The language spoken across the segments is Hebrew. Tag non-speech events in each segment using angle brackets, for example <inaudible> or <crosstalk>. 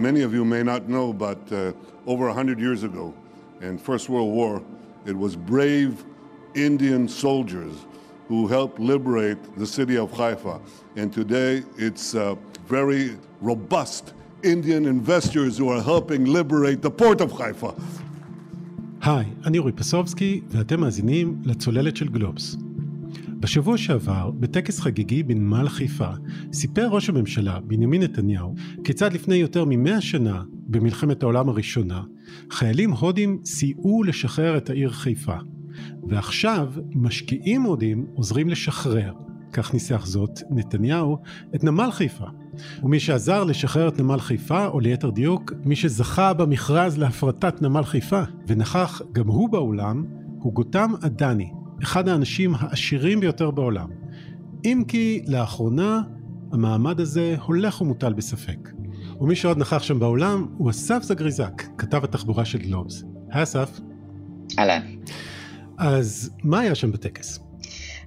Many of you may not know, but uh, over 100 years ago, in First World War, it was brave Indian soldiers who helped liberate the city of Haifa. And today, it's uh, very robust Indian investors who are helping liberate the port of Haifa. היי, אני אורי פסובסקי, ואתם מאזינים לצוללת של גלובס. בשבוע שעבר, בטקס חגיגי בנמל חיפה, סיפר ראש הממשלה, בנימין נתניהו, כיצד לפני יותר ממאה שנה, במלחמת העולם הראשונה, חיילים הודים סייעו לשחרר את העיר חיפה. ועכשיו, משקיעים הודים עוזרים לשחרר, כך ניסח זאת נתניהו, את נמל חיפה. ומי שעזר לשחרר את נמל חיפה, או ליתר דיוק, מי שזכה במכרז להפרטת נמל חיפה, ונכח גם הוא באולם, הוא גותם עדני, אחד האנשים העשירים ביותר בעולם. אם כי לאחרונה המעמד הזה הולך ומוטל בספק. ומי שעוד נכח שם באולם הוא אסף זגריזק, כתב התחבורה של גלובס. היי אסף. אהלן. אז מה היה שם בטקס?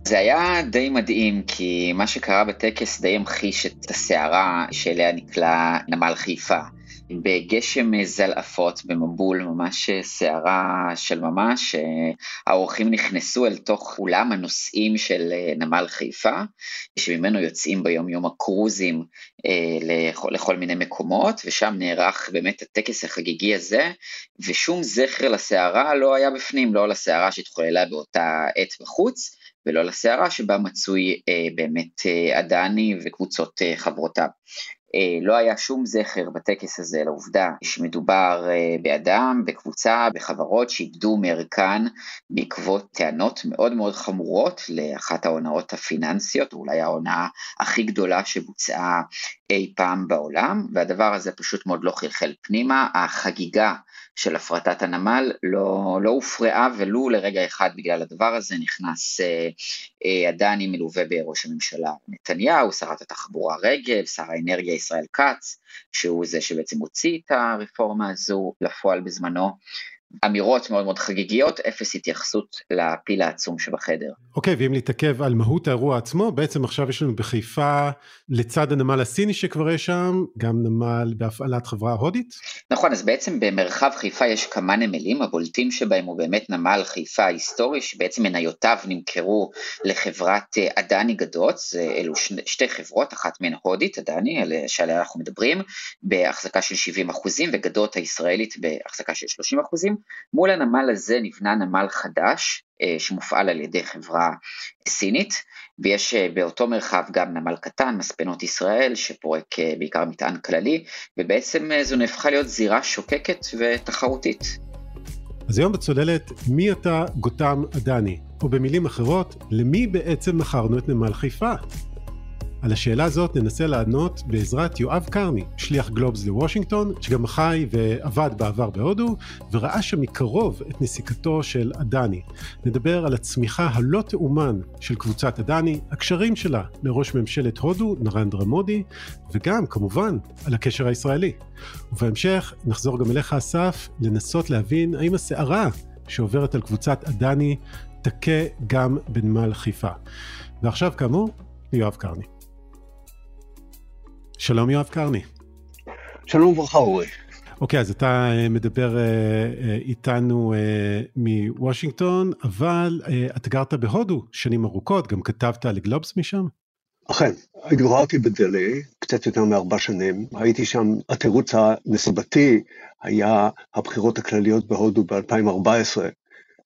זה היה די מדהים, כי מה שקרה בטקס די המחיש את הסערה שאליה נקלע נמל חיפה. בגשם זלעפות, במבול, ממש סערה של ממש, האורחים נכנסו אל תוך אולם הנוסעים של נמל חיפה, שממנו יוצאים ביום יום הקרוזים לכל, לכל מיני מקומות, ושם נערך באמת הטקס החגיגי הזה, ושום זכר לסערה לא היה בפנים, לא לסערה שהתחוללה באותה עת בחוץ, ולא לסערה שבה מצוי אה, באמת אה, עדני וקבוצות אה, חברותיו. אה, לא היה שום זכר בטקס הזה לעובדה שמדובר אה, באדם, בקבוצה, בחברות שאיבדו מערכן בעקבות טענות מאוד מאוד חמורות לאחת ההונאות הפיננסיות, אולי ההונאה הכי גדולה שבוצעה אי פעם בעולם, והדבר הזה פשוט מאוד לא חלחל פנימה. החגיגה של הפרטת הנמל לא, לא הופרעה ולו לרגע אחד בגלל הדבר הזה, נכנס אה, אה, עדני מלווה בראש הממשלה נתניהו, שרת התחבורה רגב, שר האנרגיה ישראל כץ, שהוא זה שבעצם הוציא את הרפורמה הזו לפועל בזמנו. אמירות מאוד מאוד חגיגיות, אפס התייחסות לפיל העצום שבחדר. אוקיי, okay, ואם להתעכב על מהות האירוע עצמו, בעצם עכשיו יש לנו בחיפה, לצד הנמל הסיני שכבר יש שם, גם נמל בהפעלת חברה הודית? נכון, אז בעצם במרחב חיפה יש כמה נמלים, הבולטים שבהם הוא באמת נמל חיפה ההיסטורי, שבעצם מניותיו נמכרו לחברת אדני אה, גדות, אלו שתי חברות, אחת מהן הודית, אדני, שעליה אנחנו מדברים, בהחזקה של 70 אחוזים, וגדות הישראלית בהחזקה של 30 אחוזים. מול הנמל הזה נבנה נמל חדש אה, שמופעל על ידי חברה סינית, ויש אה, באותו מרחב גם נמל קטן, מספנות ישראל, שפורק אה, בעיקר מטען כללי, ובעצם זו נהפכה להיות זירה שוקקת ותחרותית. אז היום בצוללת, מי אתה גותם עדני? או במילים אחרות, למי בעצם מכרנו את נמל חיפה? על השאלה הזאת ננסה לענות בעזרת יואב קרני, שליח גלובס לוושינגטון, שגם חי ועבד בעבר בהודו, וראה שם מקרוב את נסיקתו של אדני. נדבר על הצמיחה הלא תאומן של קבוצת אדני, הקשרים שלה לראש ממשלת הודו, נרנדרה מודי, וגם, כמובן, על הקשר הישראלי. ובהמשך נחזור גם אליך, אסף, לנסות להבין האם הסערה שעוברת על קבוצת אדני תכה גם בנמל חיפה. ועכשיו, כאמור, יואב קרני. שלום יואב קרני. שלום וברכה אורי. אוקיי, אז אתה אה, מדבר אה, אה, איתנו מוושינגטון, אבל אתה גרת בהודו שנים ארוכות, גם כתבת לגלובס משם? אכן, התגוררתי בדלהי קצת יותר מארבע שנים, הייתי שם, התירוץ הנסיבתי היה הבחירות הכלליות בהודו ב-2014,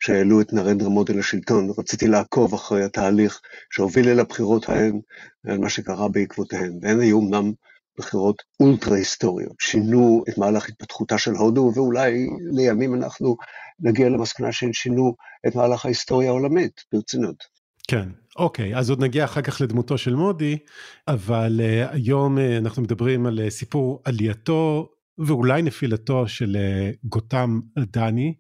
שהעלו את נרנדרה מודי לשלטון, רציתי לעקוב אחרי התהליך שהוביל אל הבחירות ההן, ועל מה שקרה בעקבותיהן, והן היו אמנם בחירות אולטרה היסטוריות, שינו את מהלך התפתחותה של הודו, ואולי לימים אנחנו נגיע למסקנה שהן שינו את מהלך ההיסטוריה העולמית, ברצינות. כן, אוקיי, אז עוד נגיע אחר כך לדמותו של מודי, אבל uh, היום uh, אנחנו מדברים על uh, סיפור עלייתו ואולי נפילתו של אה, גותם דני,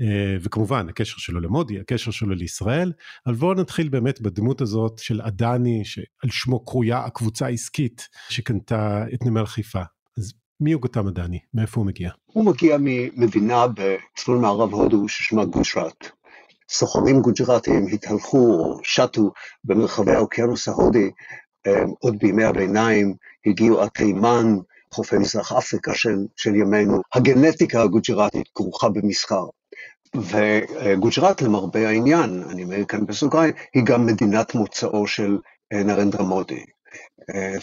אה, וכמובן הקשר שלו למודי, הקשר שלו לישראל, אבל בואו נתחיל באמת בדמות הזאת של אדני, שעל שמו קרויה הקבוצה העסקית שקנתה את נמל חיפה. אז מי הוא גותם אדני? מאיפה הוא מגיע? הוא מגיע ממדינה בצפון מערב הודו ששמה גוג'ראט. סוחרים גוג'ראטים התהלכו או שטו במרחבי האוקיינוס ההודי אה, עוד בימי הביניים, הגיעו עד תימן, חופי מזרח אפריקה של, של ימינו. הגנטיקה הגוג'ראטית כרוכה במסחר. וגוג'ראט למרבה העניין, אני אומר כאן בסוגריים, היא גם מדינת מוצאו של נרנדרה מודי.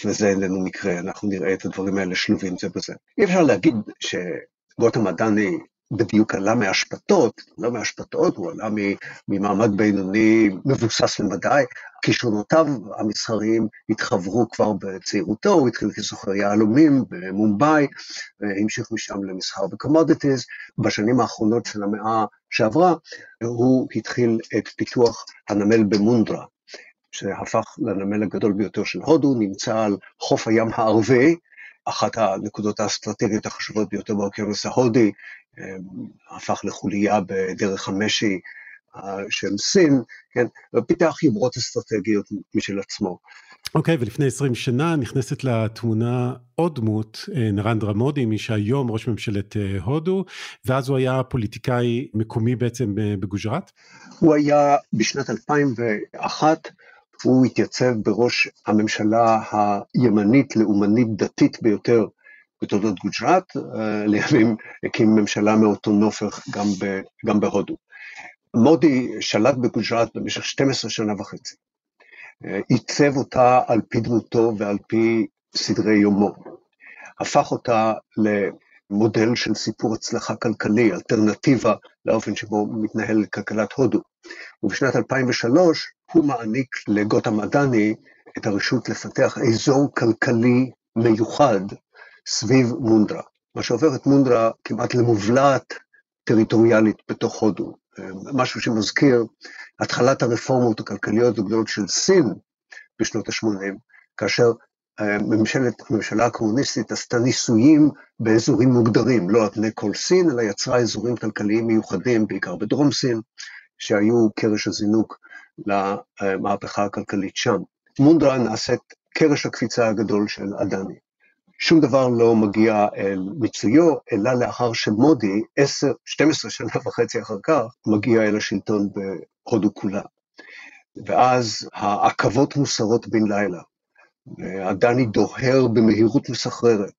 וזה איננו מקרה, אנחנו נראה את הדברים האלה שלובים זה בזה. אי אפשר להגיד שגוטה מדני בדיוק עלה מהשפתות, לא מהשפתות, הוא עלה ממעמד בינוני מבוסס למדי, כישרונותיו המסחריים התחברו כבר בצעירותו, הוא התחיל כסוחר יהלומים במומבאי, והמשיך משם למסחר ב commodities. בשנים האחרונות של המאה שעברה, הוא התחיל את פיתוח הנמל במונדרה, שהפך לנמל הגדול ביותר של הודו, נמצא על חוף הים הערבי, אחת הנקודות האסטרטגיות החשובות ביותר באוקיינוס ההודי, הפך לחוליה בדרך המשי של סין, כן, ופיתח יומרות אסטרטגיות משל עצמו. אוקיי, okay, ולפני 20 שנה נכנסת לתמונה עוד דמות, נרנדרה מודי, מי שהיום ראש ממשלת הודו, ואז הוא היה פוליטיקאי מקומי בעצם בגוז'ראט? הוא היה בשנת 2001, הוא התייצב בראש הממשלה הימנית, לאומנית, דתית ביותר בתולדות גוג'ראט, לימים הקים ממשלה מאותו נופך גם, ב, גם בהודו. מודי שלט בגוג'ראט במשך 12 שנה וחצי. עיצב אותה על פי דמותו ועל פי סדרי יומו. הפך אותה למודל של סיפור הצלחה כלכלי, אלטרנטיבה לאופן שבו מתנהל כלכלת הודו. ובשנת 2003 הוא מעניק לגוטה מדני את הרשות לפתח אזור כלכלי מיוחד סביב מונדרה, מה שהופך את מונדרה כמעט למובלעת טריטוריאלית בתוך הודו. משהו שמזכיר התחלת הרפורמות הכלכליות הגדולות של סין בשנות ה-80, כאשר ממשלת, הממשלה הקומוניסטית עשתה ניסויים באזורים מוגדרים, לא על פני כל סין, אלא יצרה אזורים כלכליים מיוחדים, בעיקר בדרום סין, שהיו קרש הזינוק למהפכה הכלכלית שם. מונדרה נעשית קרש הקפיצה הגדול של אדני. שום דבר לא מגיע אל מיצויו, אלא לאחר שמודי, 10, 12 שנה וחצי אחר כך, מגיע אל השלטון בהודו כולה. ואז העכבות מוסרות בן לילה. הדני דוהר במהירות מסחררת,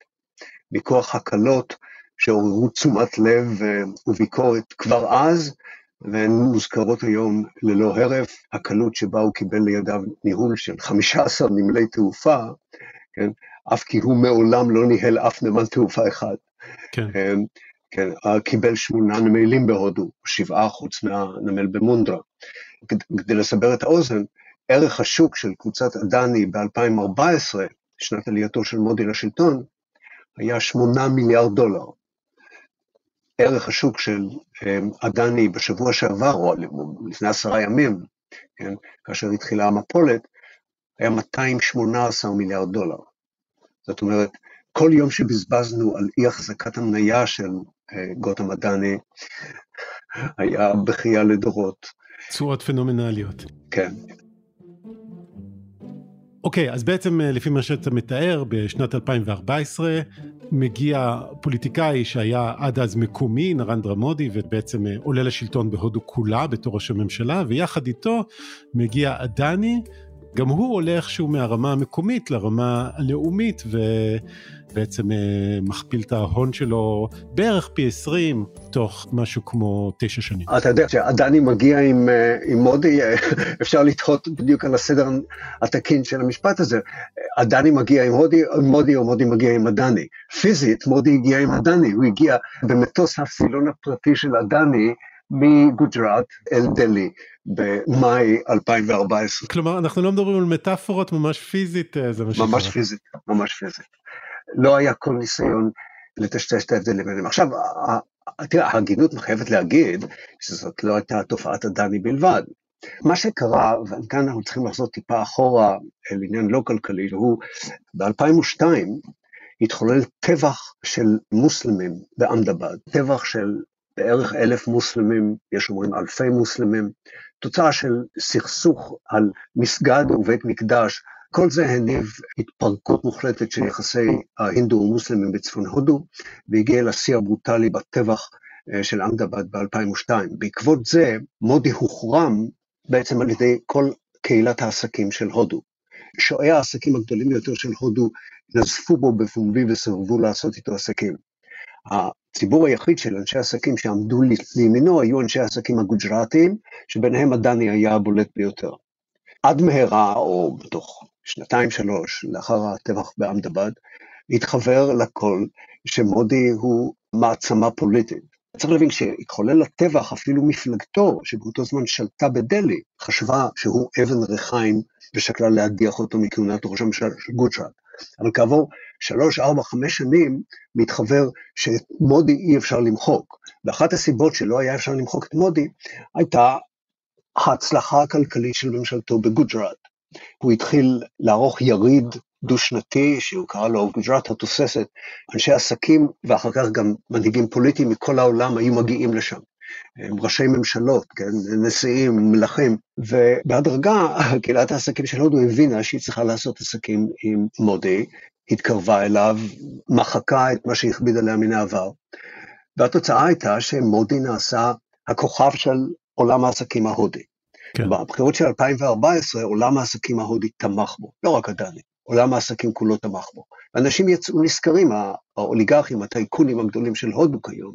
מכוח הקלות שעוררו תשומת לב וביקורת כבר אז, והן מוזכרות היום ללא הרף, הקלות שבה הוא קיבל לידיו ניהול של 15 נמלי תעופה, כן, אף כי הוא מעולם לא ניהל אף נמל תעופה אחד. כן. אמ, כן, קיבל שמונה נמלים בהודו, שבעה חוץ מהנמל במונדרה. כדי לסבר את האוזן, ערך השוק של קבוצת אדני ב-2014, שנת עלייתו של מודי לשלטון, היה שמונה מיליארד דולר. ערך השוק של אמ, אדני בשבוע שעבר, או לפני עשרה ימים, כן, כאשר התחילה המפולת, היה 218 מיליארד דולר. זאת אומרת, כל יום שבזבזנו על אי החזקת המניה של אה, גוטה מדני, היה בכייה לדורות. צורות פנומנליות. כן. אוקיי, אז בעצם אה, לפי מה שאתה מתאר, בשנת 2014 מגיע פוליטיקאי שהיה עד אז מקומי, נרנדרה מודי, ובעצם אה, עולה לשלטון בהודו כולה בתור ראש הממשלה, ויחד איתו מגיע אדני, גם הוא עולה איכשהו מהרמה המקומית לרמה הלאומית ובעצם אה, מכפיל את ההון שלו בערך פי 20 תוך משהו כמו תשע שנים. אתה יודע שעדני מגיע עם, אה, עם מודי, אה, <laughs> אפשר לתהות בדיוק על הסדר התקין של המשפט הזה. עדני מגיע עם מודי, מודי או מודי מגיע עם עדני. פיזית מודי הגיע עם עדני, הוא הגיע במטוס הסילון הפרטי של עדני מגוג'ראט אל דלי. במאי 2014. כלומר, אנחנו לא מדברים על מטאפורות ממש פיזית, אה, זה מה שקרה. ממש פיזית, ממש פיזית. לא היה כל ניסיון לטשטש את ההבדלים ביניהם. עכשיו, תראה, ההגינות מחייבת להגיד שזאת לא הייתה תופעת הדני בלבד. מה שקרה, וכאן אנחנו צריכים לחזור טיפה אחורה אל עניין לא כלכלי, הוא ב-2002 התחולל טבח של מוסלמים באמדבד, טבח של בערך אלף מוסלמים, יש אומרים אלפי מוסלמים, תוצאה של סכסוך על מסגד ובית מקדש, כל זה הניב התפרקות מוחלטת של יחסי ההינדו ומוסלמים בצפון הודו, והגיע לשיא הברוטלי בטבח אה, של אמדבד ב-2002. בעקבות זה, מודי הוחרם בעצם על ידי כל קהילת העסקים של הודו. שועי העסקים הגדולים ביותר של הודו נזפו בו בפומבי וסירבו לעשות איתו עסקים. הציבור היחיד של אנשי עסקים שעמדו לימינו היו אנשי העסקים הגוג'ראטיים, שביניהם הדני היה הבולט ביותר. עד מהרה, או בתוך שנתיים שלוש לאחר הטבח באמדבד, התחבר לכל שמודי הוא מעצמה פוליטית. צריך להבין, כשהתחולל הטבח, אפילו מפלגתו, שבאותו זמן שלטה בדלהי, חשבה שהוא אבן ריחיים ושקלה להדיח אותו מכהונת ראש הממשלה של גוג'ראט. אבל כעבור שלוש, ארבע, חמש שנים, מתחבר שאת מודי אי אפשר למחוק. ואחת הסיבות שלא היה אפשר למחוק את מודי, הייתה ההצלחה הכלכלית של ממשלתו בגוג'ראט. הוא התחיל לערוך יריד דו-שנתי, שהוא קרא לו גוג'ראט התוססת. אנשי עסקים ואחר כך גם מנהיגים פוליטיים מכל העולם היו מגיעים לשם. הם ראשי ממשלות, כן, נשיאים, מלכים, ובהדרגה קהילת העסקים של הודו הבינה שהיא צריכה לעשות עסקים עם מודי, התקרבה אליו, מחקה את מה שהכביד עליה מן העבר, והתוצאה הייתה שמודי נעשה הכוכב של עולם העסקים ההודי. כן. בבחירות של 2014 עולם העסקים ההודי תמך בו, לא רק הדני, עולם העסקים כולו תמך בו. אנשים יצאו נשכרים, האוליגרכים, הטייקונים הגדולים של הודו כיום,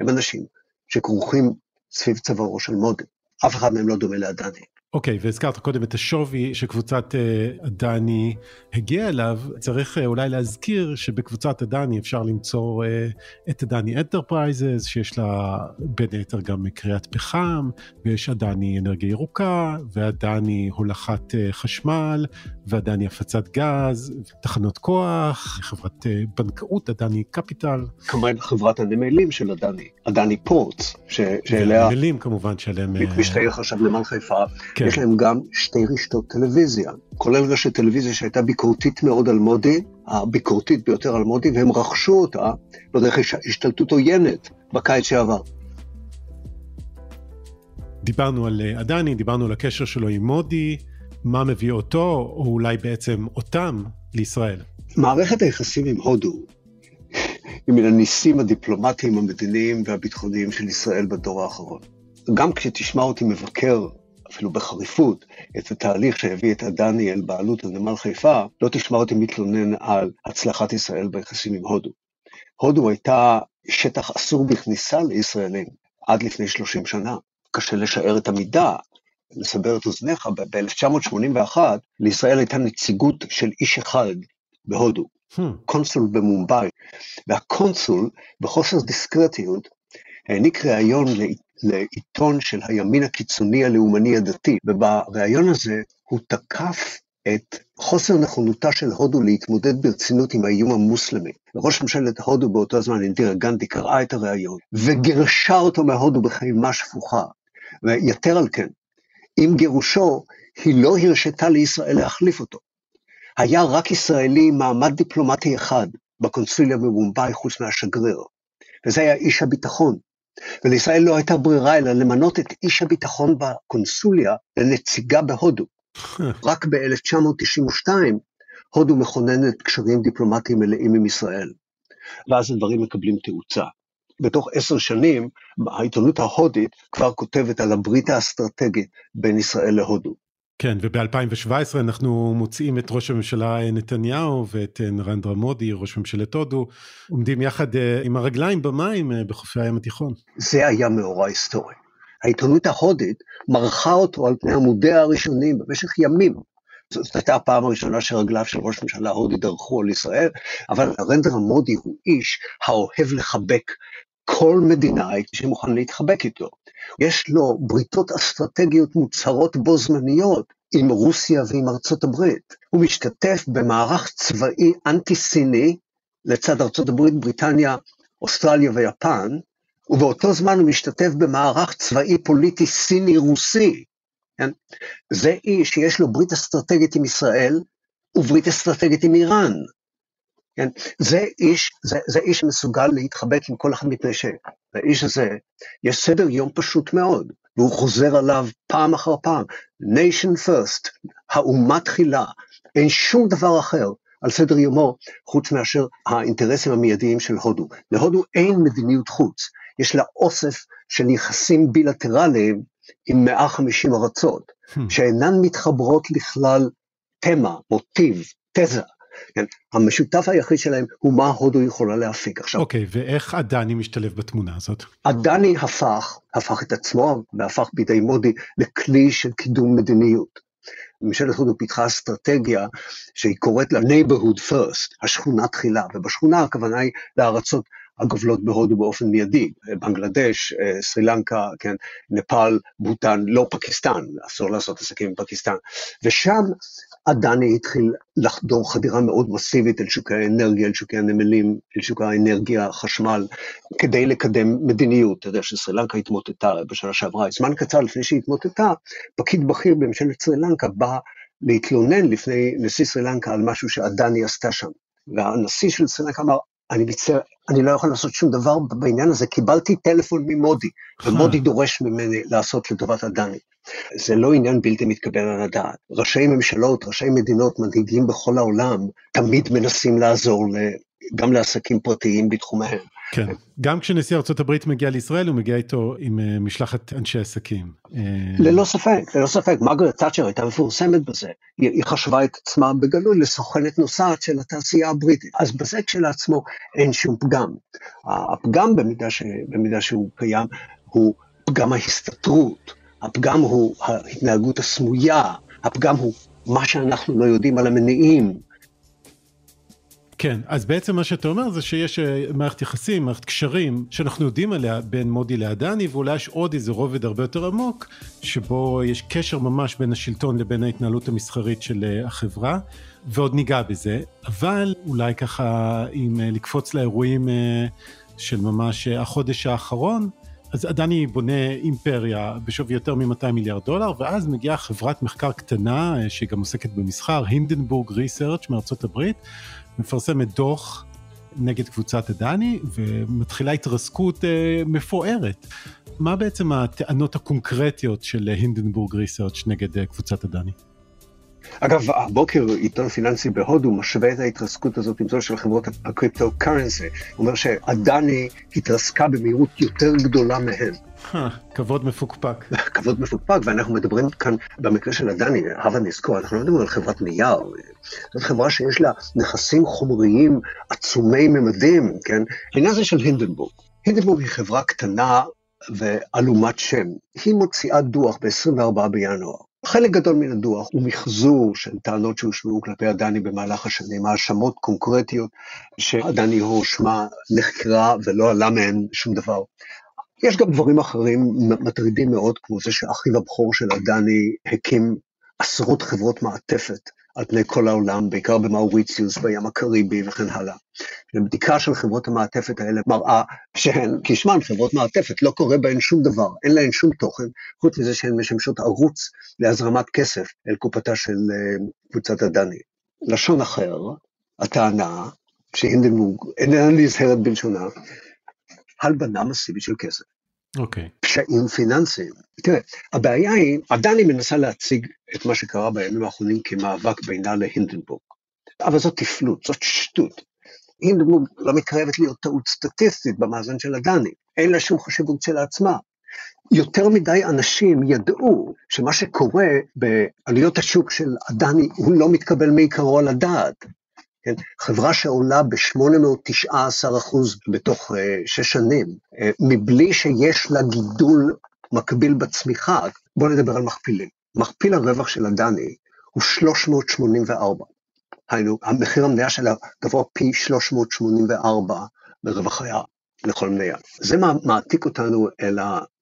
הם אנשים שכרוכים סביב צווארו של מודי. אף אחד מהם לא דומה לאדני. אוקיי, okay, והזכרת קודם את השווי שקבוצת uh, אדני הגיעה אליו, צריך uh, אולי להזכיר שבקבוצת אדני אפשר למצוא uh, את אדני Enterprises, שיש לה בין היתר גם כריית פחם, ויש אדני אנרגיה ירוקה, ואדני הולכת uh, חשמל, ואדני הפצת גז, תחנות כוח, חברת uh, בנקאות, אדני Capital. כמובן חברת הנמלים של אדני, אדני Ports, שאליה... הנמלים כמובן שעליהם... משתייך עכשיו לנמל חיפה. כן. יש להם גם שתי רשתות טלוויזיה, כולל רשת טלוויזיה שהייתה ביקורתית מאוד על מודי, הביקורתית ביותר על מודי, והם רכשו אותה בדרך השתלטות עוינת בקיץ שעבר. דיברנו על אה, דיברנו על הקשר שלו עם מודי, מה מביא אותו, או אולי בעצם אותם, לישראל. מערכת היחסים עם הודו היא מן הניסים הדיפלומטיים, המדיניים והביטחוניים של ישראל בדור האחרון. גם כשתשמע אותי מבקר אפילו בחריפות, את התהליך שהביא את אדני אל בעלות הנמל חיפה, לא תשמע אותי מתלונן על הצלחת ישראל ביחסים עם הודו. הודו הייתה שטח אסור בכניסה לישראלים עד לפני 30 שנה. קשה לשער את המידה, לסבר את אוזניך, ב-1981 לישראל הייתה נציגות של איש אחד בהודו, hmm. קונסול במומבאי, והקונסול, בחוסר דיסקרטיות, העניק ראיון לעיתון של הימין הקיצוני הלאומני הדתי, ובריאיון הזה הוא תקף את חוסר נכונותה של הודו להתמודד ברצינות עם האיום המוסלמי. ראש ממשלת הודו באותו זמן, אינדירה גנדי, קראה את הריאיון וגירשה אותו מהודו בחימה שפוכה. ויתר על כן, עם גירושו, היא לא הרשתה לישראל להחליף אותו. היה רק ישראלי עם מעמד דיפלומטי אחד בקונסוליה במומבאי חוץ מהשגריר, וזה היה איש הביטחון, ולישראל לא הייתה ברירה אלא למנות את איש הביטחון בקונסוליה לנציגה בהודו. <laughs> רק ב-1992 הודו מכוננת קשרים דיפלומטיים מלאים עם ישראל, ואז הדברים מקבלים תאוצה. בתוך עשר שנים העיתונות ההודית כבר כותבת על הברית האסטרטגית בין ישראל להודו. כן, וב-2017 אנחנו מוצאים את ראש הממשלה נתניהו ואת נרנדרה מודי, ראש ממשלת הודו, עומדים יחד אה, עם הרגליים במים אה, בחופי הים התיכון. זה היה מאורע היסטורי. העיתונות ההודית מרחה אותו על פני עמודיה הראשונים במשך ימים. זאת הייתה הפעם הראשונה שרגליו של ראש ממשלה הודי דרכו על ישראל, אבל נרנדרה מודי הוא איש האוהב לחבק כל מדינאי שמוכן להתחבק איתו. יש לו בריתות אסטרטגיות מוצהרות בו זמניות עם רוסיה ועם ארצות הברית. הוא משתתף במערך צבאי אנטי-סיני לצד ארצות הברית, בריטניה, אוסטרליה ויפן, ובאותו זמן הוא משתתף במערך צבאי פוליטי סיני-רוסי. כן? זה איש שיש לו ברית אסטרטגית עם ישראל וברית אסטרטגית עם איראן. כן? זה איש, זה, זה איש שמסוגל להתחבק עם כל אחד מפני שלאיש הזה יש סדר יום פשוט מאוד, והוא חוזר עליו פעם אחר פעם, nation first, האומה תחילה, אין שום דבר אחר על סדר יומו חוץ מאשר האינטרסים המיידיים של הודו. להודו אין מדיניות חוץ, יש לה אוסף של יחסים בילטרליים עם 150 ארצות, hmm. שאינן מתחברות לכלל תמה, מוטיב, תזה. כן? המשותף היחיד שלהם הוא מה הודו יכולה להפיק עכשיו. אוקיי, okay, ואיך אדני משתלב בתמונה הזאת? אדני הפך, הפך את עצמו והפך בידי מודי לכלי של קידום מדיניות. ממשלת הודו פיתחה אסטרטגיה שהיא קוראת לה neighborhood first, השכונה תחילה, ובשכונה הכוונה היא לארצות הגובלות בהודו באופן מיידי, בנגלדש, סרי לנקה, כן, נפאל, בוטן, לא פקיסטן, אסור לעשות עסקים עם פקיסטן, ושם אדני התחיל לחדור חדירה מאוד מסיבית אל שוקי האנרגיה, אל שוקי הנמלים, אל שוק האנרגיה, חשמל, כדי לקדם מדיניות. אתה יודע שסרי לנקה התמוטטה בשנה שעברה, זמן קצר לפני שהיא התמוטטה, פקיד בכיר בממשלת סרי לנקה בא להתלונן לפני נשיא סרי לנקה על משהו שאדני עשתה שם. והנשיא של סרי לנקה אמר, אני מצטער, אני לא יכול לעשות שום דבר בעניין הזה, קיבלתי טלפון ממודי, ומודי דורש ממני לעשות לטובת אדני. זה לא עניין בלתי מתקבל על הדעת. ראשי ממשלות, ראשי מדינות, מנהיגים בכל העולם, תמיד מנסים לעזור גם לעסקים פרטיים בתחומיהם. כן, גם כשנשיא ארה"ב מגיע לישראל הוא מגיע איתו עם אה, משלחת אנשי עסקים. אה, ללא ספק, ללא ספק, מרגרט תאצ'ר הייתה מפורסמת בזה, היא, היא חשבה את עצמה בגלוי לסוכנת נוסעת של התעשייה הבריטית, אז בזה כשלעצמו אין שום פגם. הפגם במידה, ש, במידה שהוא קיים הוא פגם ההסתתרות, הפגם הוא ההתנהגות הסמויה, הפגם הוא מה שאנחנו לא יודעים על המניעים. כן, אז בעצם מה שאתה אומר זה שיש אה, מערכת יחסים, מערכת קשרים, שאנחנו יודעים עליה בין מודי לאדני, ואולי יש עוד איזה רובד הרבה יותר עמוק, שבו יש קשר ממש בין השלטון לבין ההתנהלות המסחרית של אה, החברה, ועוד ניגע בזה, אבל אולי ככה, אם אה, לקפוץ לאירועים של ממש החודש האחרון, אז אדני בונה אימפריה בשווי יותר מ-200 מיליארד דולר, ואז מגיעה חברת מחקר קטנה, שגם עוסקת במסחר, הינדנבורג ריסרצ' מארצות הברית, מפרסמת דוח נגד קבוצת הדני ומתחילה התרסקות אה, מפוארת. מה בעצם הטענות הקונקרטיות של הינדנבורג ריסרצ' נגד אה, קבוצת הדני? אגב, הבוקר עיתון פיננסי בהודו משווה את ההתרסקות הזאת עם זו של חברות הקריפטו קרנסי. הוא אומר שאדני התרסקה במהירות יותר גדולה מהם. <laughs> כבוד מפוקפק. <laughs> כבוד מפוקפק, ואנחנו מדברים כאן, במקרה של הדני, הבה נזכור, אנחנו לא מדברים על חברת נייר, זאת חברה שיש לה נכסים חומריים עצומי ממדים, כן? העניין הזה של הינדנבורג. הינדנבורג היא חברה קטנה ועלומת שם. היא מוציאה דוח ב-24 בינואר. חלק גדול מן הדוח הוא מחזור של טענות שהושמעו כלפי הדני במהלך השנים, האשמות קונקרטיות שהדני הואשמה, נחקרה ולא עלה מהן שום דבר. יש גם דברים אחרים מטרידים מאוד, כמו זה שאחיו הבכור של הדני הקים עשרות חברות מעטפת על פני כל העולם, בעיקר במאוריציוס, בים הקריבי וכן הלאה. ובדיקה של חברות המעטפת האלה מראה שהן, כשמן חברות מעטפת, לא קורה בהן שום דבר, אין להן שום תוכן, חוץ מזה שהן משמשות ערוץ להזרמת כסף אל קופתה של אה, קבוצת הדני. לשון אחר, הטענה, שהינדנבורג איננה נזהרת בלשונה, הלבנה מסיבית של כסף. אוקיי. Okay. פשעים פיננסיים. תראה, הבעיה היא, עדני מנסה להציג את מה שקרה בימים האחרונים כמאבק בינה להינדנבורג. אבל זאת תפלות, זאת שטות. הינדנבורג לא מתקרבת להיות טעות סטטיסטית במאזן של עדני, אין לה שום חשיבות כשלעצמה. יותר מדי אנשים ידעו שמה שקורה בעליות השוק של עדני הוא לא מתקבל מעיקרו על הדעת. כן? חברה שעולה ב-819 אחוז בתוך uh, שש שנים, uh, מבלי שיש לה גידול מקביל בצמיחה, בואו נדבר על מכפילים. מכפיל הרווח של הדני הוא 384. היינו, המחיר המניה שלה גבוה פי 384 ברווח היה לכל מניה. זה מעתיק אותנו אל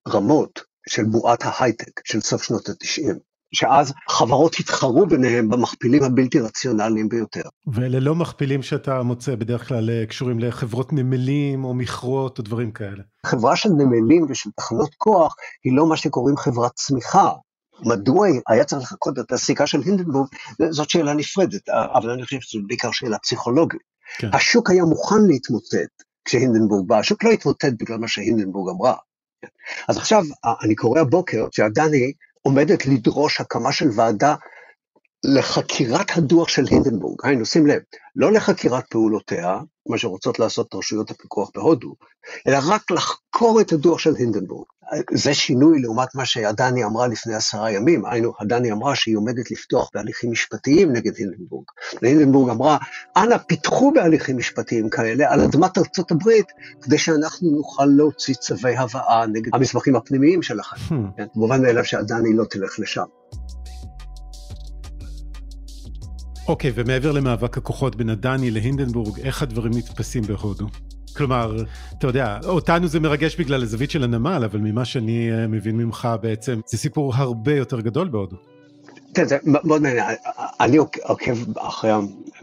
הרמות של בועת ההייטק של סוף שנות ה-90. שאז חברות התחרו ביניהם במכפילים הבלתי רציונליים ביותר. ואלה לא מכפילים שאתה מוצא בדרך כלל אה, קשורים לחברות נמלים או מכרות או דברים כאלה. חברה של נמלים ושל תחנות כוח היא לא מה שקוראים חברת צמיחה. מדוע היה צריך לחכות את הסיכה של הינדנבורג, זאת שאלה נפרדת, אבל אני חושב שזו בעיקר שאלה פסיכולוגית. כן. השוק היה מוכן להתמוטט כשהינדנבורג בא, השוק לא התמוטט בגלל מה שהינדנבורג אמרה. אז עכשיו, אני קורא הבוקר שעדני עומדת לדרוש הקמה של ועדה לחקירת הדוח של הינדנבורג, היינו, שים לב, לא לחקירת פעולותיה, מה שרוצות לעשות רשויות הפיקוח בהודו, אלא רק לחקור את הדוח של הינדנבורג. זה שינוי לעומת מה שעדני אמרה לפני עשרה ימים, היינו, עדני אמרה שהיא עומדת לפתוח בהליכים משפטיים נגד הינדנבורג. והינדנבורג אמרה, אנא פיתחו בהליכים משפטיים כאלה על אדמת ארצות הברית, כדי שאנחנו נוכל להוציא צווי הבאה נגד המסמכים הפנימיים שלכם. Hmm. כן, מובן מאליו שעדני לא תלך לשם. אוקיי, okay, ומעבר למאבק הכוחות בין עדני להינדנבורג, איך הדברים נתפסים בהודו? כלומר, אתה יודע, אותנו זה מרגש בגלל הזווית של הנמל, אבל ממה שאני אה, מבין ממך בעצם, זה סיפור הרבה יותר גדול בהודו. כן, זה מאוד מעניין, אני עוקב אחרי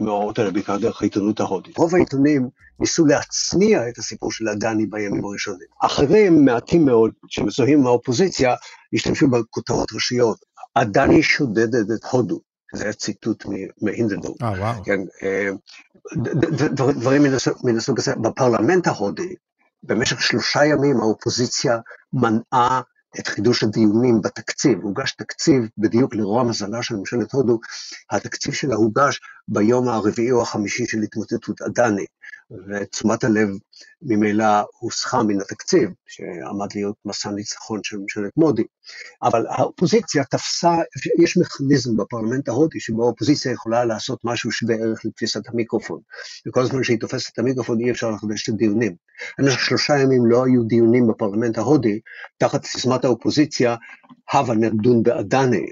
המאורעות האלה בעיקר דרך העיתונות ההודית. רוב העיתונים ניסו להצניע את הסיפור של הדני בימים הראשונים. אחרים, מעטים מאוד, שמזוהים עם האופוזיציה, השתמשו בכותרות ראשיות. הדני שודד את הודו. זה היה ציטוט מהינדנבורג. אה, וואו. כן, אה, דברים מן הסוג הזה. בפרלמנט ההודי, במשך שלושה ימים האופוזיציה מנעה את חידוש הדיונים בתקציב. הוגש תקציב, בדיוק לרוע מזלה של ממשלת הודו, התקציב שלה הוגש ביום הרביעי או החמישי של התמוטטות עדני. ותשומת הלב ממילא הוסחה מן התקציב, שעמד להיות מסע ניצחון של ממשלת מודי. אבל האופוזיציה תפסה, יש מכניזם בפרלמנט ההודי, שבו האופוזיציה יכולה לעשות משהו שווה ערך לתפיסת המיקרופון. וכל הזמן שהיא תופסת את המיקרופון אי אפשר לחדש את הדיונים. במשך שלושה ימים לא היו דיונים בפרלמנט ההודי, תחת סיסמת האופוזיציה, הווה נדון באדני.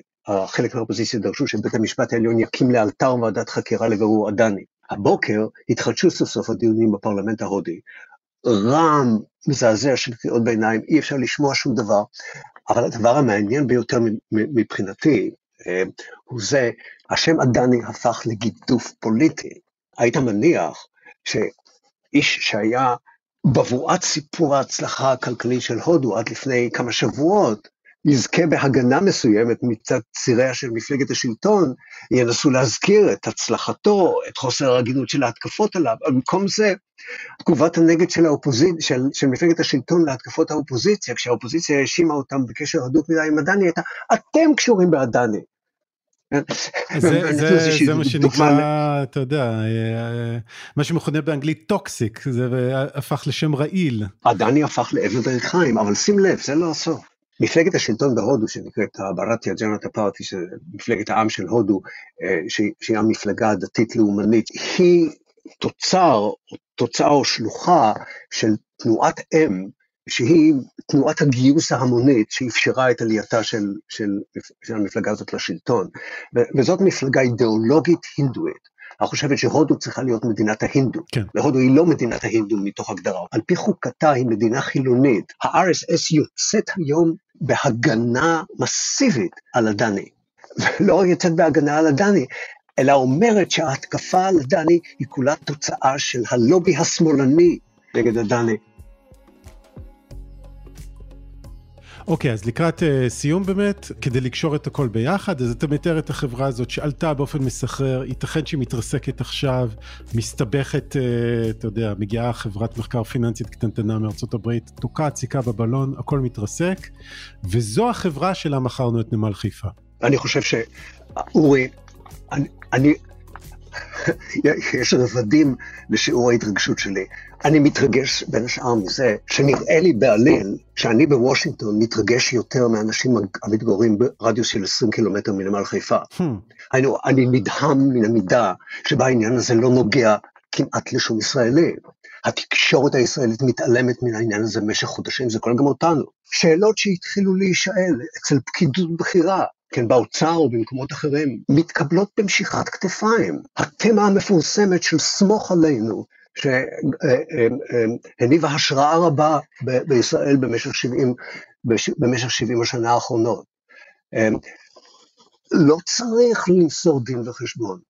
חלק מהאופוזיציה דרשו שבית המשפט העליון יקים לאלתר ועדת חקירה לבירור אדני. הבוקר התחדשו סוף סוף הדיונים בפרלמנט ההודי. רעם מזעזע של קריאות ביניים, אי אפשר לשמוע שום דבר, אבל הדבר המעניין ביותר מבחינתי אה, הוא זה, השם עדני הפך לגידוף פוליטי. היית מניח שאיש שהיה בבואת סיפור ההצלחה הכלכלית של הודו עד לפני כמה שבועות, יזכה בהגנה מסוימת מצד ציריה של מפלגת השלטון, ינסו להזכיר את הצלחתו, את חוסר ההגינות של ההתקפות עליו, אבל במקום זה, תגובת הנגד של, האופוזיצ... של, של מפלגת השלטון להתקפות האופוזיציה, כשהאופוזיציה האשימה אותם בקשר הדוק מדי עם אדני, הייתה, אתם קשורים באדני. זה, זה, <laughs> זה מה שנקרא, אתה יודע, אה, מה שמכונה באנגלית toxic, זה הפך לשם רעיל. אדני הפך לאבן ריחיים, אבל שים לב, זה לא הסוף. מפלגת השלטון בהודו שנקראת הברטיה ג'נטה פארטי, מפלגת העם של הודו, אה, שהיא המפלגה הדתית לאומנית, היא תוצר, תוצאה או שלוחה של תנועת אם, שהיא תנועת הגיוס ההמונית שאפשרה את עלייתה של, של, של המפלגה הזאת לשלטון. וזאת מפלגה אידיאולוגית הינדואית. אני חושבת שהודו צריכה להיות מדינת ההינדו, כן. והודו היא לא מדינת ההינדו מתוך הגדרה. על פי חוקתה היא מדינה חילונית. ה-RSS יוצאת היום בהגנה מסיבית על הדני. ולא יוצאת בהגנה על הדני, אלא אומרת שההתקפה על הדני היא כולה תוצאה של הלובי השמאלני נגד הדני. אוקיי, okay, אז לקראת uh, סיום באמת, כדי לקשור את הכל ביחד, אז אתה מתאר את החברה הזאת שעלתה באופן מסחרר, ייתכן שהיא מתרסקת עכשיו, מסתבכת, uh, אתה יודע, מגיעה חברת מחקר פיננסית קטנטנה מארצות הברית, תוקעת סיכה בבלון, הכל מתרסק, וזו החברה שלה מכרנו את נמל חיפה. אני חושב שאורי, אני, אני <laughs> יש רבדים לשיעור ההתרגשות שלי. אני מתרגש בין השאר מזה שנראה לי בעליל שאני בוושינגטון מתרגש יותר מאנשים המתגוררים ברדיוס של 20 קילומטר מנמל חיפה. Hmm. היינו, אני נדהם מן המידה שבה העניין הזה לא נוגע כמעט לשום ישראלי. התקשורת הישראלית מתעלמת מן העניין הזה במשך חודשים, זה כולל גם אותנו. שאלות שהתחילו להישאל אצל פקידות בכירה, כן, באוצר או במקומות אחרים, מתקבלות במשיכת כתפיים. התמה המפורסמת של סמוך עלינו, שהניבה השראה רבה בישראל במשך 70, במשך 70 השנה האחרונות. לא צריך למסור דין וחשבון,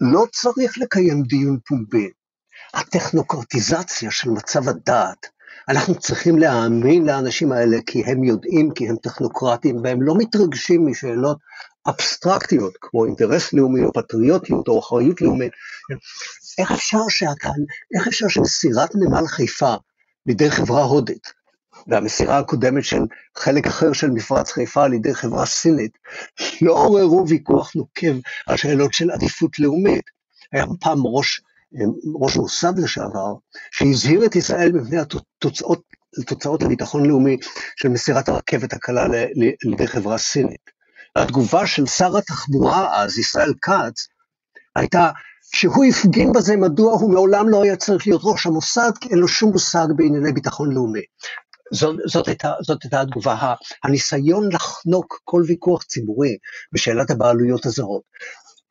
לא צריך לקיים דיון פומבי. הטכנוקרטיזציה של מצב הדעת, אנחנו צריכים להאמין לאנשים האלה כי הם יודעים, כי הם טכנוקרטים, והם לא מתרגשים משאלות אבסטרקטיות, כמו אינטרס לאומי או פטריוטיות או אחריות לאומית. איך אפשר שהכאן, איך אפשר שמסירת נמל חיפה בידי חברה הודית, והמסירה הקודמת של חלק אחר של מפרץ חיפה על ידי חברה סינית, לא עוררו ויכוח נוקב על שאלות של עדיפות לאומית. היה פעם ראש ראש מוסד לשעבר, שהזהיר את ישראל מפני התוצאות לתוצאות הביטחון לאומי של מסירת הרכבת הקלה לידי חברה סינית. התגובה של שר התחבורה אז, ישראל כץ, הייתה שהוא הפגין בזה מדוע הוא מעולם לא היה צריך להיות ראש המוסד, כי אין לו שום מושג בענייני ביטחון לאומי. זאת, זאת, הייתה, זאת הייתה התגובה, הניסיון לחנוק כל ויכוח ציבורי בשאלת הבעלויות הזרות.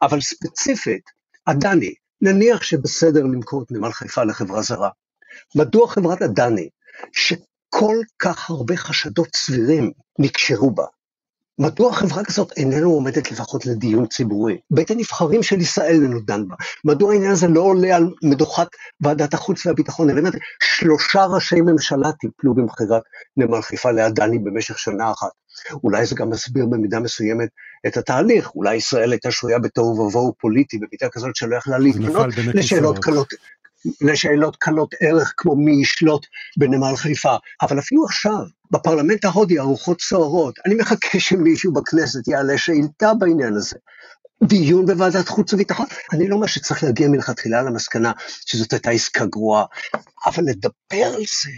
אבל ספציפית, אדני, נניח שבסדר למכור את נמל חיפה לחברה זרה. מדוע חברת אדני, שכל כך הרבה חשדות סבירים נקשרו בה, מדוע חברה כזאת איננו עומדת לפחות לדיון ציבורי? בית הנבחרים של ישראל איננו דן בה. מדוע העניין הזה לא עולה על מדוכת ועדת החוץ והביטחון? הבאמת שלושה ראשי ממשלה טיפלו במכירת נמל חיפה לאדני במשך שנה אחת. אולי זה גם מסביר במידה מסוימת את התהליך, אולי ישראל הייתה שרויה בתוהו ובוהו פוליטי במידה כזאת שלא יכלה להתפנות לשאלות קלות, לשאלות קלות ערך כמו מי ישלוט בנמל חיפה. אבל אפילו עכשיו, בפרלמנט ההודי הרוחות סוערות, אני מחכה שמישהו בכנסת יעלה שאילתה בעניין הזה. דיון בוועדת חוץ וביטחון. אני לא אומר שצריך להגיע מלכתחילה למסקנה שזאת הייתה עסקה גרועה, אבל לדבר על זה,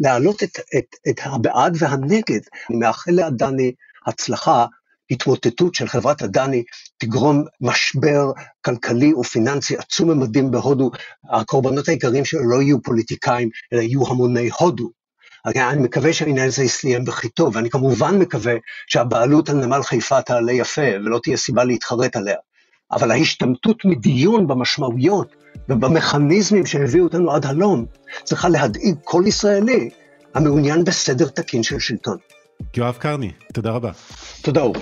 להעלות את, את, את הבעד והנגד, אני מאחל לאדני הצלחה התמוטטות של חברת אדני תגרום משבר כלכלי ופיננסי עצום ממדים בהודו, הקורבנות העיקריים שלו לא יהיו פוליטיקאים, אלא יהיו המוני הודו. אני מקווה שהעניין הזה יסתיים בכי טוב, ואני כמובן מקווה שהבעלות על נמל חיפה תעלה יפה, ולא תהיה סיבה להתחרט עליה. אבל ההשתמטות מדיון במשמעויות ובמכניזמים שהביאו אותנו עד הלום, צריכה להדאיג כל ישראלי המעוניין בסדר תקין של שלטון. יואב קרני, תודה רבה. תודה אור.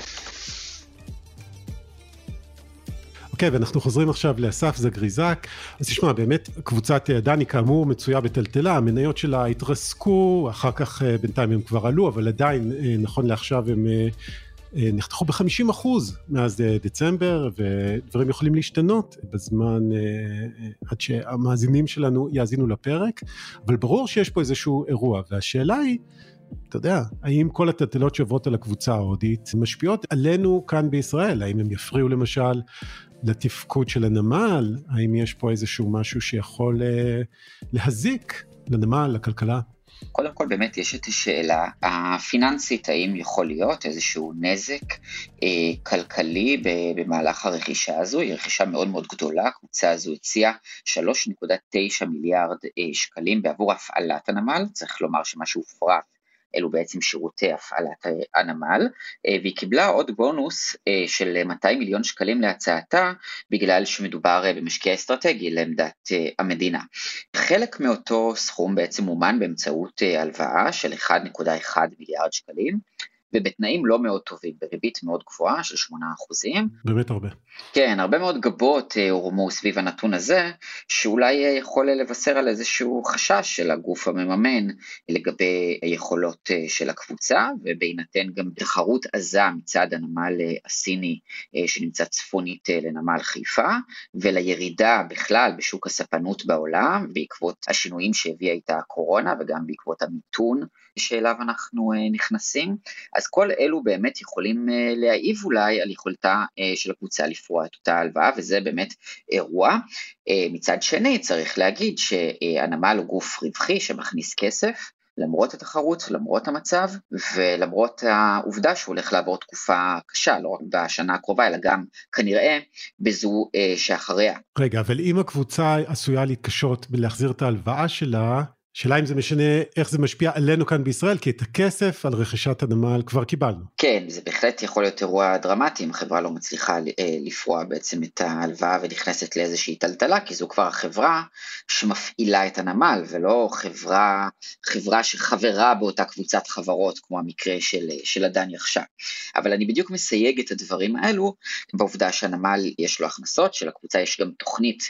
אוקיי, ואנחנו חוזרים עכשיו לאסף זגריזק. אז תשמע, באמת, קבוצת דני כאמור מצויה בטלטלה, המניות שלה התרסקו, אחר כך אה, בינתיים הם כבר עלו, אבל עדיין, אה, נכון לעכשיו הם אה, נחתכו ב-50 אחוז מאז דצמבר, ודברים יכולים להשתנות בזמן עד שהמאזינים שלנו יאזינו לפרק, אבל ברור שיש פה איזשהו אירוע, והשאלה היא, אתה יודע, האם כל הטלטלות שעוברות על הקבוצה ההודית משפיעות עלינו כאן בישראל? האם הם יפריעו למשל לתפקוד של הנמל? האם יש פה איזשהו משהו שיכול אה, להזיק לנמל, לכלכלה? קודם כל באמת יש את השאלה הפיננסית, האם יכול להיות איזשהו נזק אה, כלכלי במהלך הרכישה הזו, היא רכישה מאוד מאוד גדולה, הקבוצה הזו הציעה 3.9 מיליארד אה, שקלים בעבור הפעלת הנמל, צריך לומר שמה שהופרט אלו בעצם שירותי הפעלת הנמל, אה, והיא קיבלה עוד בונוס אה, של 200 מיליון שקלים להצעתה, בגלל שמדובר אה, במשקיע אסטרטגי לעמדת המדינה. חלק מאותו סכום בעצם מומן באמצעות הלוואה של 1.1 מיליארד שקלים, ובתנאים לא מאוד טובים, בריבית מאוד גבוהה של 8%. באמת הרבה. כן, הרבה מאוד גבות אה, הורמו סביב הנתון הזה, שאולי אה, יכול לבשר על איזשהו חשש של הגוף המממן לגבי היכולות אה, של הקבוצה, ובהינתן גם תחרות עזה מצד הנמל הסיני שנמצא צפונית לנמל חיפה, ולירידה בכלל בשוק הספנות בעולם, בעקבות השינויים שהביאה איתה הקורונה וגם בעקבות המיתון שאליו אנחנו נכנסים. אז כל אלו באמת יכולים אה, להעיב אולי על יכולתה אה, של הקבוצה לפרוע את אותה הלוואה, וזה באמת אירוע. אה, מצד שני, צריך להגיד שהנמל הוא גוף רווחי שמכניס כסף, למרות התחרות, למרות המצב, ולמרות העובדה שהוא הולך לעבור תקופה קשה, לא רק בשנה הקרובה, אלא גם כנראה בזו שאחריה. רגע, אבל אם הקבוצה עשויה להתקשות בלהחזיר את ההלוואה שלה, שאלה אם זה משנה איך זה משפיע עלינו כאן בישראל, כי את הכסף על רכישת הנמל כבר קיבלנו. כן, זה בהחלט יכול להיות אירוע דרמטי אם החברה לא מצליחה אה, לפרוע בעצם את ההלוואה ונכנסת לאיזושהי טלטלה, כי זו כבר החברה שמפעילה את הנמל, ולא חברה, חברה שחברה באותה קבוצת חברות, כמו המקרה של, של הדני עכשיו. אבל אני בדיוק מסייג את הדברים האלו בעובדה שהנמל יש לו הכנסות, שלקבוצה יש גם תוכנית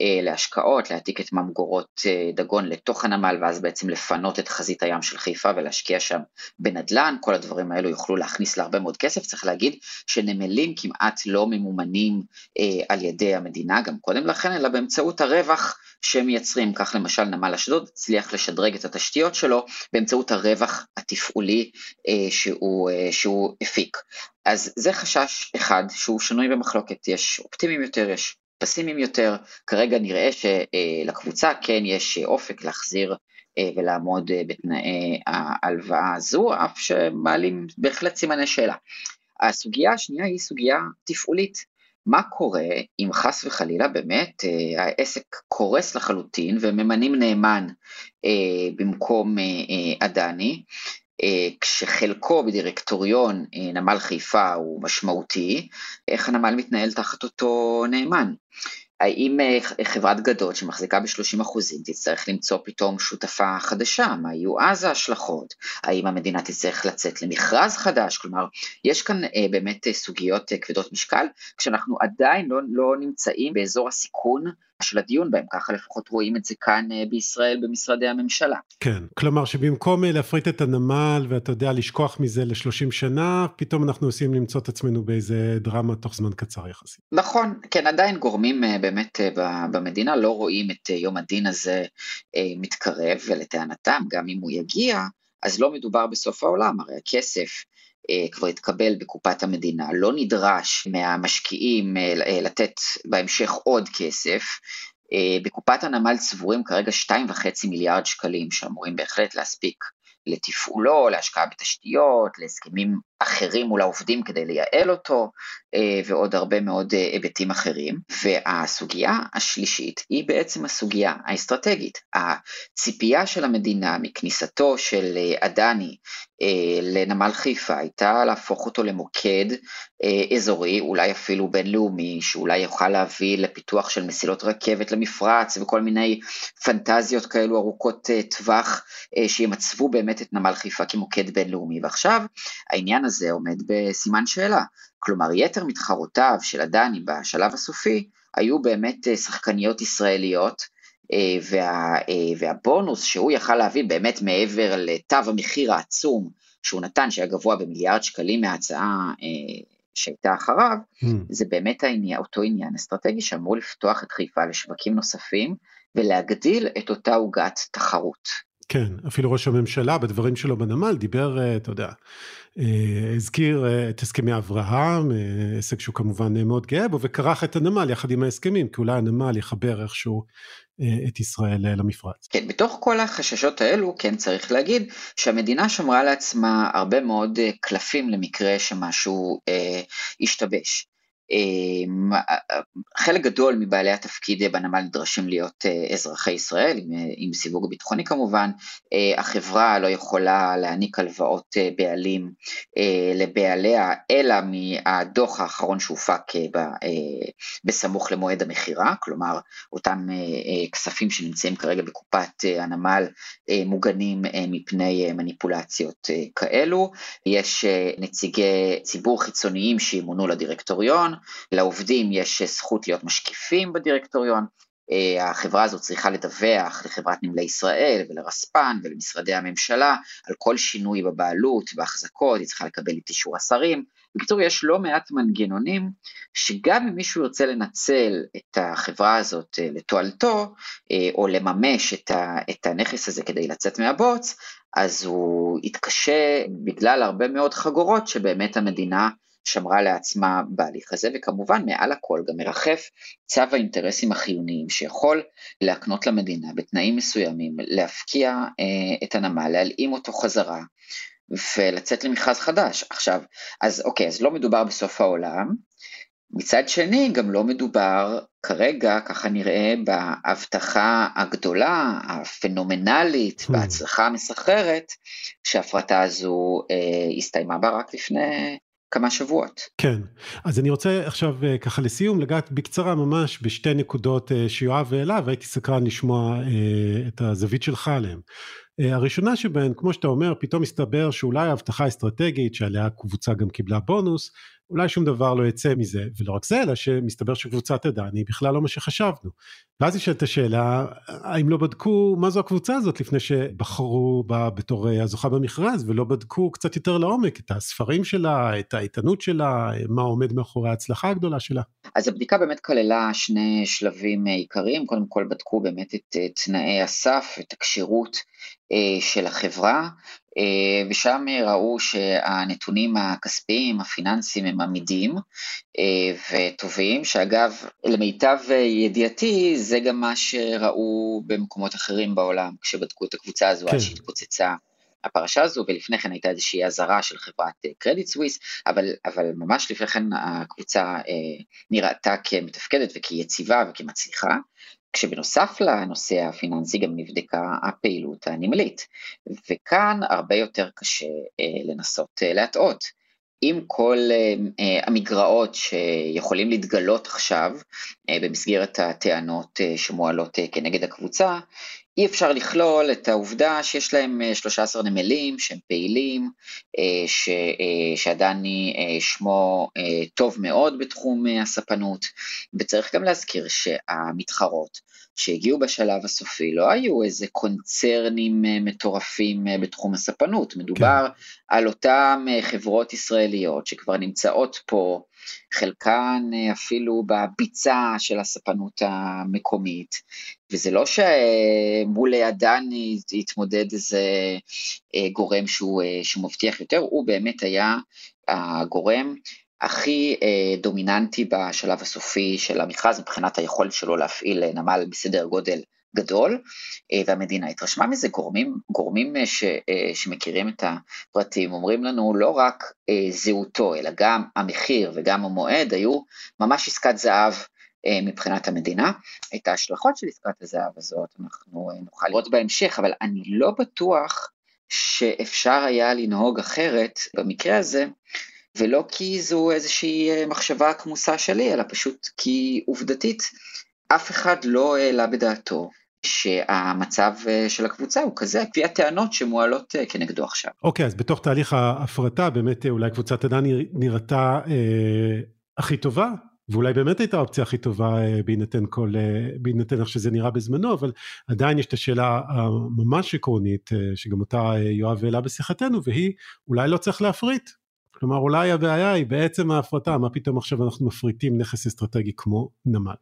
אה, להשקעות, להעתיק את ממגורות אה, דגון לתוך הנמל. הנמל ואז בעצם לפנות את חזית הים של חיפה ולהשקיע שם בנדל"ן, כל הדברים האלו יוכלו להכניס להרבה מאוד כסף, צריך להגיד שנמלים כמעט לא ממומנים אה, על ידי המדינה גם קודם לכן, אלא באמצעות הרווח שהם מייצרים, כך למשל נמל אשדוד הצליח לשדרג את התשתיות שלו באמצעות הרווח התפעולי אה, שהוא, אה, שהוא הפיק. אז זה חשש אחד שהוא שנוי במחלוקת, יש אופטימיים יותר, יש פסימיים יותר, כרגע נראה שלקבוצה כן יש אופק להחזיר ולעמוד בתנאי ההלוואה הזו, אף שמעלים בהחלט סימני שאלה. הסוגיה השנייה היא סוגיה תפעולית. מה קורה אם חס וחלילה באמת אה, העסק קורס לחלוטין וממנים נאמן אה, במקום אדני, אה, כשחלקו בדירקטוריון נמל חיפה הוא משמעותי, איך הנמל מתנהל תחת אותו נאמן? האם אה, חברת גדות שמחזיקה ב-30% תצטרך למצוא פתאום שותפה חדשה? מה יהיו אז ההשלכות? האם המדינה תצטרך לצאת למכרז חדש? כלומר, יש כאן אה, באמת אה, סוגיות אה, כבדות משקל, כשאנחנו עדיין לא, לא נמצאים באזור הסיכון של הדיון בהם, ככה לפחות רואים את זה כאן אה, בישראל במשרדי הממשלה. כן, כלומר שבמקום אה, להפריט את הנמל ואתה יודע לשכוח מזה ל-30 שנה, פתאום אנחנו עושים למצוא את עצמנו באיזה דרמה תוך זמן קצר יחסית. נכון, כן, עדיין גורמים אה, באמת במדינה לא רואים את יום הדין הזה מתקרב, ולטענתם, גם אם הוא יגיע, אז לא מדובר בסוף העולם, הרי הכסף כבר התקבל בקופת המדינה, לא נדרש מהמשקיעים לתת בהמשך עוד כסף. בקופת הנמל צבורים כרגע 2.5 מיליארד שקלים שאמורים בהחלט להספיק לתפעולו, להשקעה בתשתיות, להסכמים אחרים מול העובדים כדי לייעל אותו, אה, ועוד הרבה מאוד אה, היבטים אחרים. והסוגיה השלישית היא בעצם הסוגיה האסטרטגית. הציפייה של המדינה מכניסתו של אה, אדני לנמל חיפה הייתה להפוך אותו למוקד אזורי, אולי אפילו בינלאומי, שאולי יוכל להביא לפיתוח של מסילות רכבת למפרץ וכל מיני פנטזיות כאלו ארוכות טווח שימצבו באמת את נמל חיפה כמוקד בינלאומי. ועכשיו העניין הזה הזה עומד בסימן שאלה. כלומר, יתר מתחרותיו של הדני בשלב הסופי היו באמת אה, שחקניות ישראליות, אה, וה, אה, והבונוס שהוא יכל להביא באמת מעבר לתו המחיר העצום שהוא נתן, שהיה גבוה במיליארד שקלים מההצעה שהייתה אחריו, mm. זה באמת העניין, אותו עניין אסטרטגי שאמור לפתוח את חיפה לשווקים נוספים ולהגדיל את אותה עוגת תחרות. כן, אפילו ראש הממשלה בדברים שלו בנמל דיבר, אתה יודע, אה, הזכיר אה, את הסכמי אברהם, אה, עסק שהוא כמובן מאוד גאה בו, וכרך את הנמל יחד עם ההסכמים, כי אולי הנמל יחבר איכשהו את ישראל למפרץ. כן, בתוך כל החששות האלו, כן צריך להגיד שהמדינה שמרה לעצמה הרבה מאוד קלפים למקרה שמשהו אה, ישתבש. אמ, חלק גדול מבעלי התפקיד בנמל נדרשים להיות אה, אזרחי ישראל, עם, אה, עם סיווג ביטחוני כמובן, אה, החברה לא יכולה להעניק הלוואות בעלים לבעליה, אלא מהדוח האחרון שהופק בסמוך למועד המכירה, כלומר אותם כספים שנמצאים כרגע בקופת הנמל מוגנים מפני מניפולציות כאלו, יש נציגי ציבור חיצוניים שימונו לדירקטוריון, לעובדים יש זכות להיות משקיפים בדירקטוריון, אה, החברה הזאת צריכה לדווח לחברת נמלי ישראל ולרספ"ן ולמשרדי הממשלה על כל שינוי בבעלות, בהחזקות, היא צריכה לקבל את אישור השרים. בקיצור, יש לא מעט מנגנונים שגם אם מישהו ירצה לנצל את החברה הזאת אה, לתועלתו, אה, או לממש את הנכס הזה כדי לצאת מהבוץ, אז הוא יתקשה בגלל הרבה מאוד חגורות שבאמת המדינה שמרה לעצמה בהליך הזה, וכמובן מעל הכל גם מרחף צו האינטרסים החיוניים שיכול להקנות למדינה בתנאים מסוימים להפקיע אה, את הנמל, להלאים אותו חזרה ולצאת למכרז חדש. עכשיו, אז אוקיי, אז לא מדובר בסוף העולם, מצד שני גם לא מדובר כרגע, ככה נראה, בהבטחה הגדולה, הפנומנלית, hmm. בהצלחה המסחררת, שההפרטה הזו אה, הסתיימה בה רק לפני כמה שבועות. כן, אז אני רוצה עכשיו אה, ככה לסיום לגעת בקצרה ממש בשתי נקודות אה, שיואב העלה והייתי סקרן לשמוע אה, את הזווית שלך עליהן. הראשונה שבהן, כמו שאתה אומר, פתאום מסתבר שאולי ההבטחה האסטרטגית שעליה הקבוצה גם קיבלה בונוס, אולי שום דבר לא יצא מזה, ולא רק זה, אלא שמסתבר שקבוצת עדן היא בכלל לא מה שחשבנו. ואז נשאלת השאלה, האם לא בדקו מה זו הקבוצה הזאת לפני שבחרו בה בתור הזוכה במכרז, ולא בדקו קצת יותר לעומק את הספרים שלה, את האיתנות שלה, מה עומד מאחורי ההצלחה הגדולה שלה? אז הבדיקה באמת כללה שני שלבים עיקריים, קודם כל בדקו באמת את תנאי הסף, את הכשירות אה, של החברה, אה, ושם ראו שהנתונים הכספיים, הפיננסיים, הם עמידים אה, וטובים, שאגב, למיטב ידיעתי, זה גם מה שראו במקומות אחרים בעולם, כשבדקו את הקבוצה הזו, כן. עד שהתפוצצה. הפרשה הזו, ולפני כן הייתה איזושהי אזהרה של חברת קרדיט סוויס, אבל, אבל ממש לפני כן הקבוצה אה, נראתה כמתפקדת וכיציבה וכמצליחה, כשבנוסף לנושא הפיננסי גם נבדקה הפעילות הנמלית, וכאן הרבה יותר קשה אה, לנסות אה, להטעות. עם כל אה, המגרעות שיכולים להתגלות עכשיו במסגרת הטענות שמועלות כנגד הקבוצה, אי אפשר לכלול את העובדה שיש להם 13 אה, נמלים שהם פעילים, אה, ש, אה, שעדני שמו טוב מאוד בתחום הספנות, וצריך גם להזכיר שהמתחרות שהגיעו בשלב הסופי לא היו איזה קונצרנים מטורפים בתחום הספנות, מדובר כן. על אותן חברות ישראליות שכבר נמצאות פה חלקן אה, אפילו בביצה של הספנות המקומית, וזה לא שמול לידן יתמודד איזה אה, גורם שהוא, אה, שהוא מבטיח יותר, הוא באמת היה הגורם הכי דומיננטי בשלב הסופי של המכרז מבחינת היכולת שלו להפעיל נמל בסדר גודל גדול, אה, והמדינה התרשמה מזה, גורמים, גורמים אה, ש, אה, שמכירים את הפרטים אומרים לנו לא רק זהותו, אלא גם המחיר וגם המועד היו ממש עסקת זהב מבחינת המדינה. את ההשלכות של עסקת הזהב הזאת אנחנו נוכל לראות בהמשך, אבל אני לא בטוח שאפשר היה לנהוג אחרת במקרה הזה, ולא כי זו איזושהי מחשבה כמוסה שלי, אלא פשוט כי עובדתית אף אחד לא העלה בדעתו שהמצב אה, של הקבוצה הוא כזה, על פי הטענות שמועלות אה, כנגדו עכשיו. אוקיי, okay, אז בתוך תהליך ההפרטה, באמת אה, אולי קבוצת עדה נראתה אה, הכי טובה, ואולי באמת הייתה האופציה הכי טובה בהינתן כל, בהינתן איך שזה נראה בזמנו, אבל עדיין יש את השאלה הממש עקרונית, שגם אותה יואב העלה בשיחתנו, והיא, אולי לא צריך להפריט. כלומר, אולי הבעיה היא בעצם ההפרטה, מה פתאום עכשיו אנחנו מפריטים נכס אסטרטגי כמו נמל.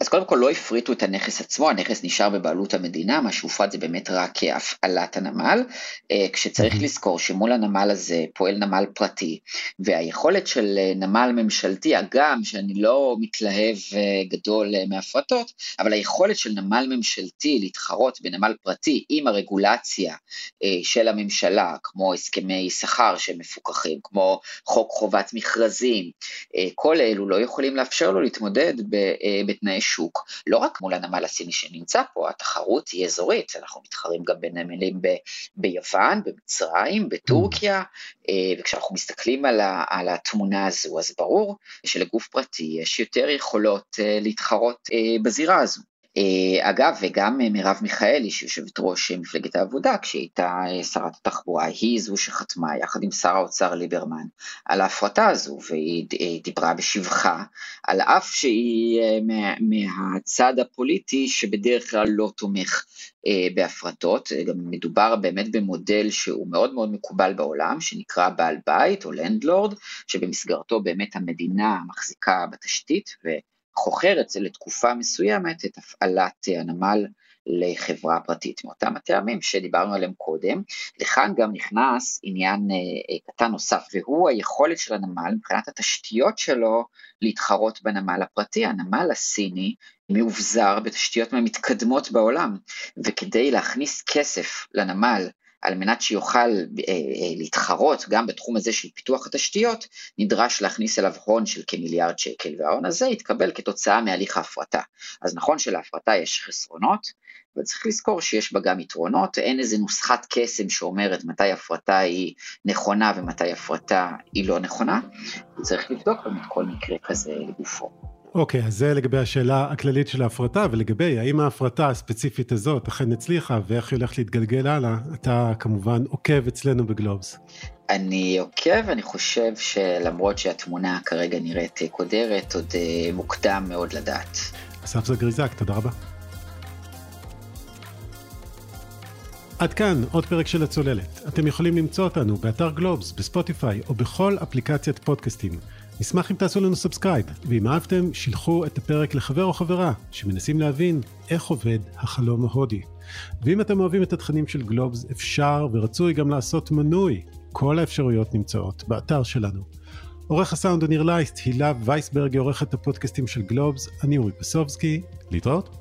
אז קודם כל לא הפריטו את הנכס עצמו, הנכס נשאר בבעלות המדינה, מה שהופרט זה באמת רק הפעלת הנמל, אה, כשצריך לזכור שמול הנמל הזה פועל נמל פרטי, והיכולת של אה, נמל ממשלתי, הגם שאני לא מתלהב אה, גדול מהפרטות, אבל היכולת של נמל ממשלתי להתחרות בנמל פרטי עם הרגולציה של הממשלה, כמו הסכמי שכר שמפוקחים, כמו חוק חובת מכרזים, כל אלו לא יכולים לאפשר לו להתמודד בתנאי שוק, לא רק מול הנמל הסיני שנמצא פה, התחרות היא אזורית, אנחנו מתחרים גם בנמלים ב- ביוון, במצרים, בטורקיה, אה, וכשאנחנו מסתכלים על, ה- על התמונה הזו, אז ברור שלגוף פרטי יש יותר יכולות אה, להתחרות אה, בזירה הזו. אה, אגב, וגם אה, מרב מיכאלי, שהיא יושבת ראש אה, מפלגת העבודה, כשהיא הייתה שרת התחבורה, היא זו שחתמה יחד עם שר האוצר ליברמן על ההפרטה הזו, והיא דיברה בשבחה, על אף שהיא מהצד הפוליטי שבדרך כלל לא תומך בהפרטות, גם מדובר באמת במודל שהוא מאוד מאוד מקובל בעולם, שנקרא בעל בית או לנדלורד, שבמסגרתו באמת המדינה מחזיקה בתשתית, חוכרת לתקופה מסוימת את הפעלת הנמל לחברה פרטית מאותם הטעמים שדיברנו עליהם קודם. לכאן גם נכנס עניין אה, קטן נוסף, והוא היכולת של הנמל מבחינת התשתיות שלו להתחרות בנמל הפרטי. הנמל הסיני מאובזר בתשתיות מהמתקדמות בעולם, וכדי להכניס כסף לנמל על מנת שיוכל אה, אה, להתחרות גם בתחום הזה של פיתוח התשתיות, נדרש להכניס אליו הון של כמיליארד שקל, וההון הזה יתקבל כתוצאה מהליך ההפרטה. אז נכון שלהפרטה יש חסרונות, אבל צריך לזכור שיש בה גם יתרונות, אין איזה נוסחת קסם שאומרת מתי הפרטה היא נכונה ומתי הפרטה היא לא נכונה, וצריך לבדוק באמת כל מקרה כזה לגופו. אוקיי, okay, אז זה לגבי השאלה הכללית של ההפרטה, ולגבי האם ההפרטה הספציפית הזאת אכן הצליחה, ואיך היא הולכת להתגלגל הלאה, אתה כמובן עוקב אצלנו בגלובס. אני עוקב, אני חושב שלמרות שהתמונה כרגע נראית קודרת, עוד אה, מוקדם מאוד לדעת. אסף זגריזק, תודה רבה. עד כאן עוד פרק של הצוללת. אתם יכולים למצוא אותנו באתר גלובס, בספוטיפיי או בכל אפליקציית פודקאסטים. נשמח אם תעשו לנו subscribe, ואם אהבתם, שילחו את הפרק לחבר או חברה שמנסים להבין איך עובד החלום ההודי. ואם אתם אוהבים את התכנים של גלובס, אפשר ורצוי גם לעשות מנוי. כל האפשרויות נמצאות באתר שלנו. עורך הסאונד הוא ניר לייסט, הילה וייסברג עורכת הפודקאסטים של גלובס, אני אורי פסובסקי, להתראות.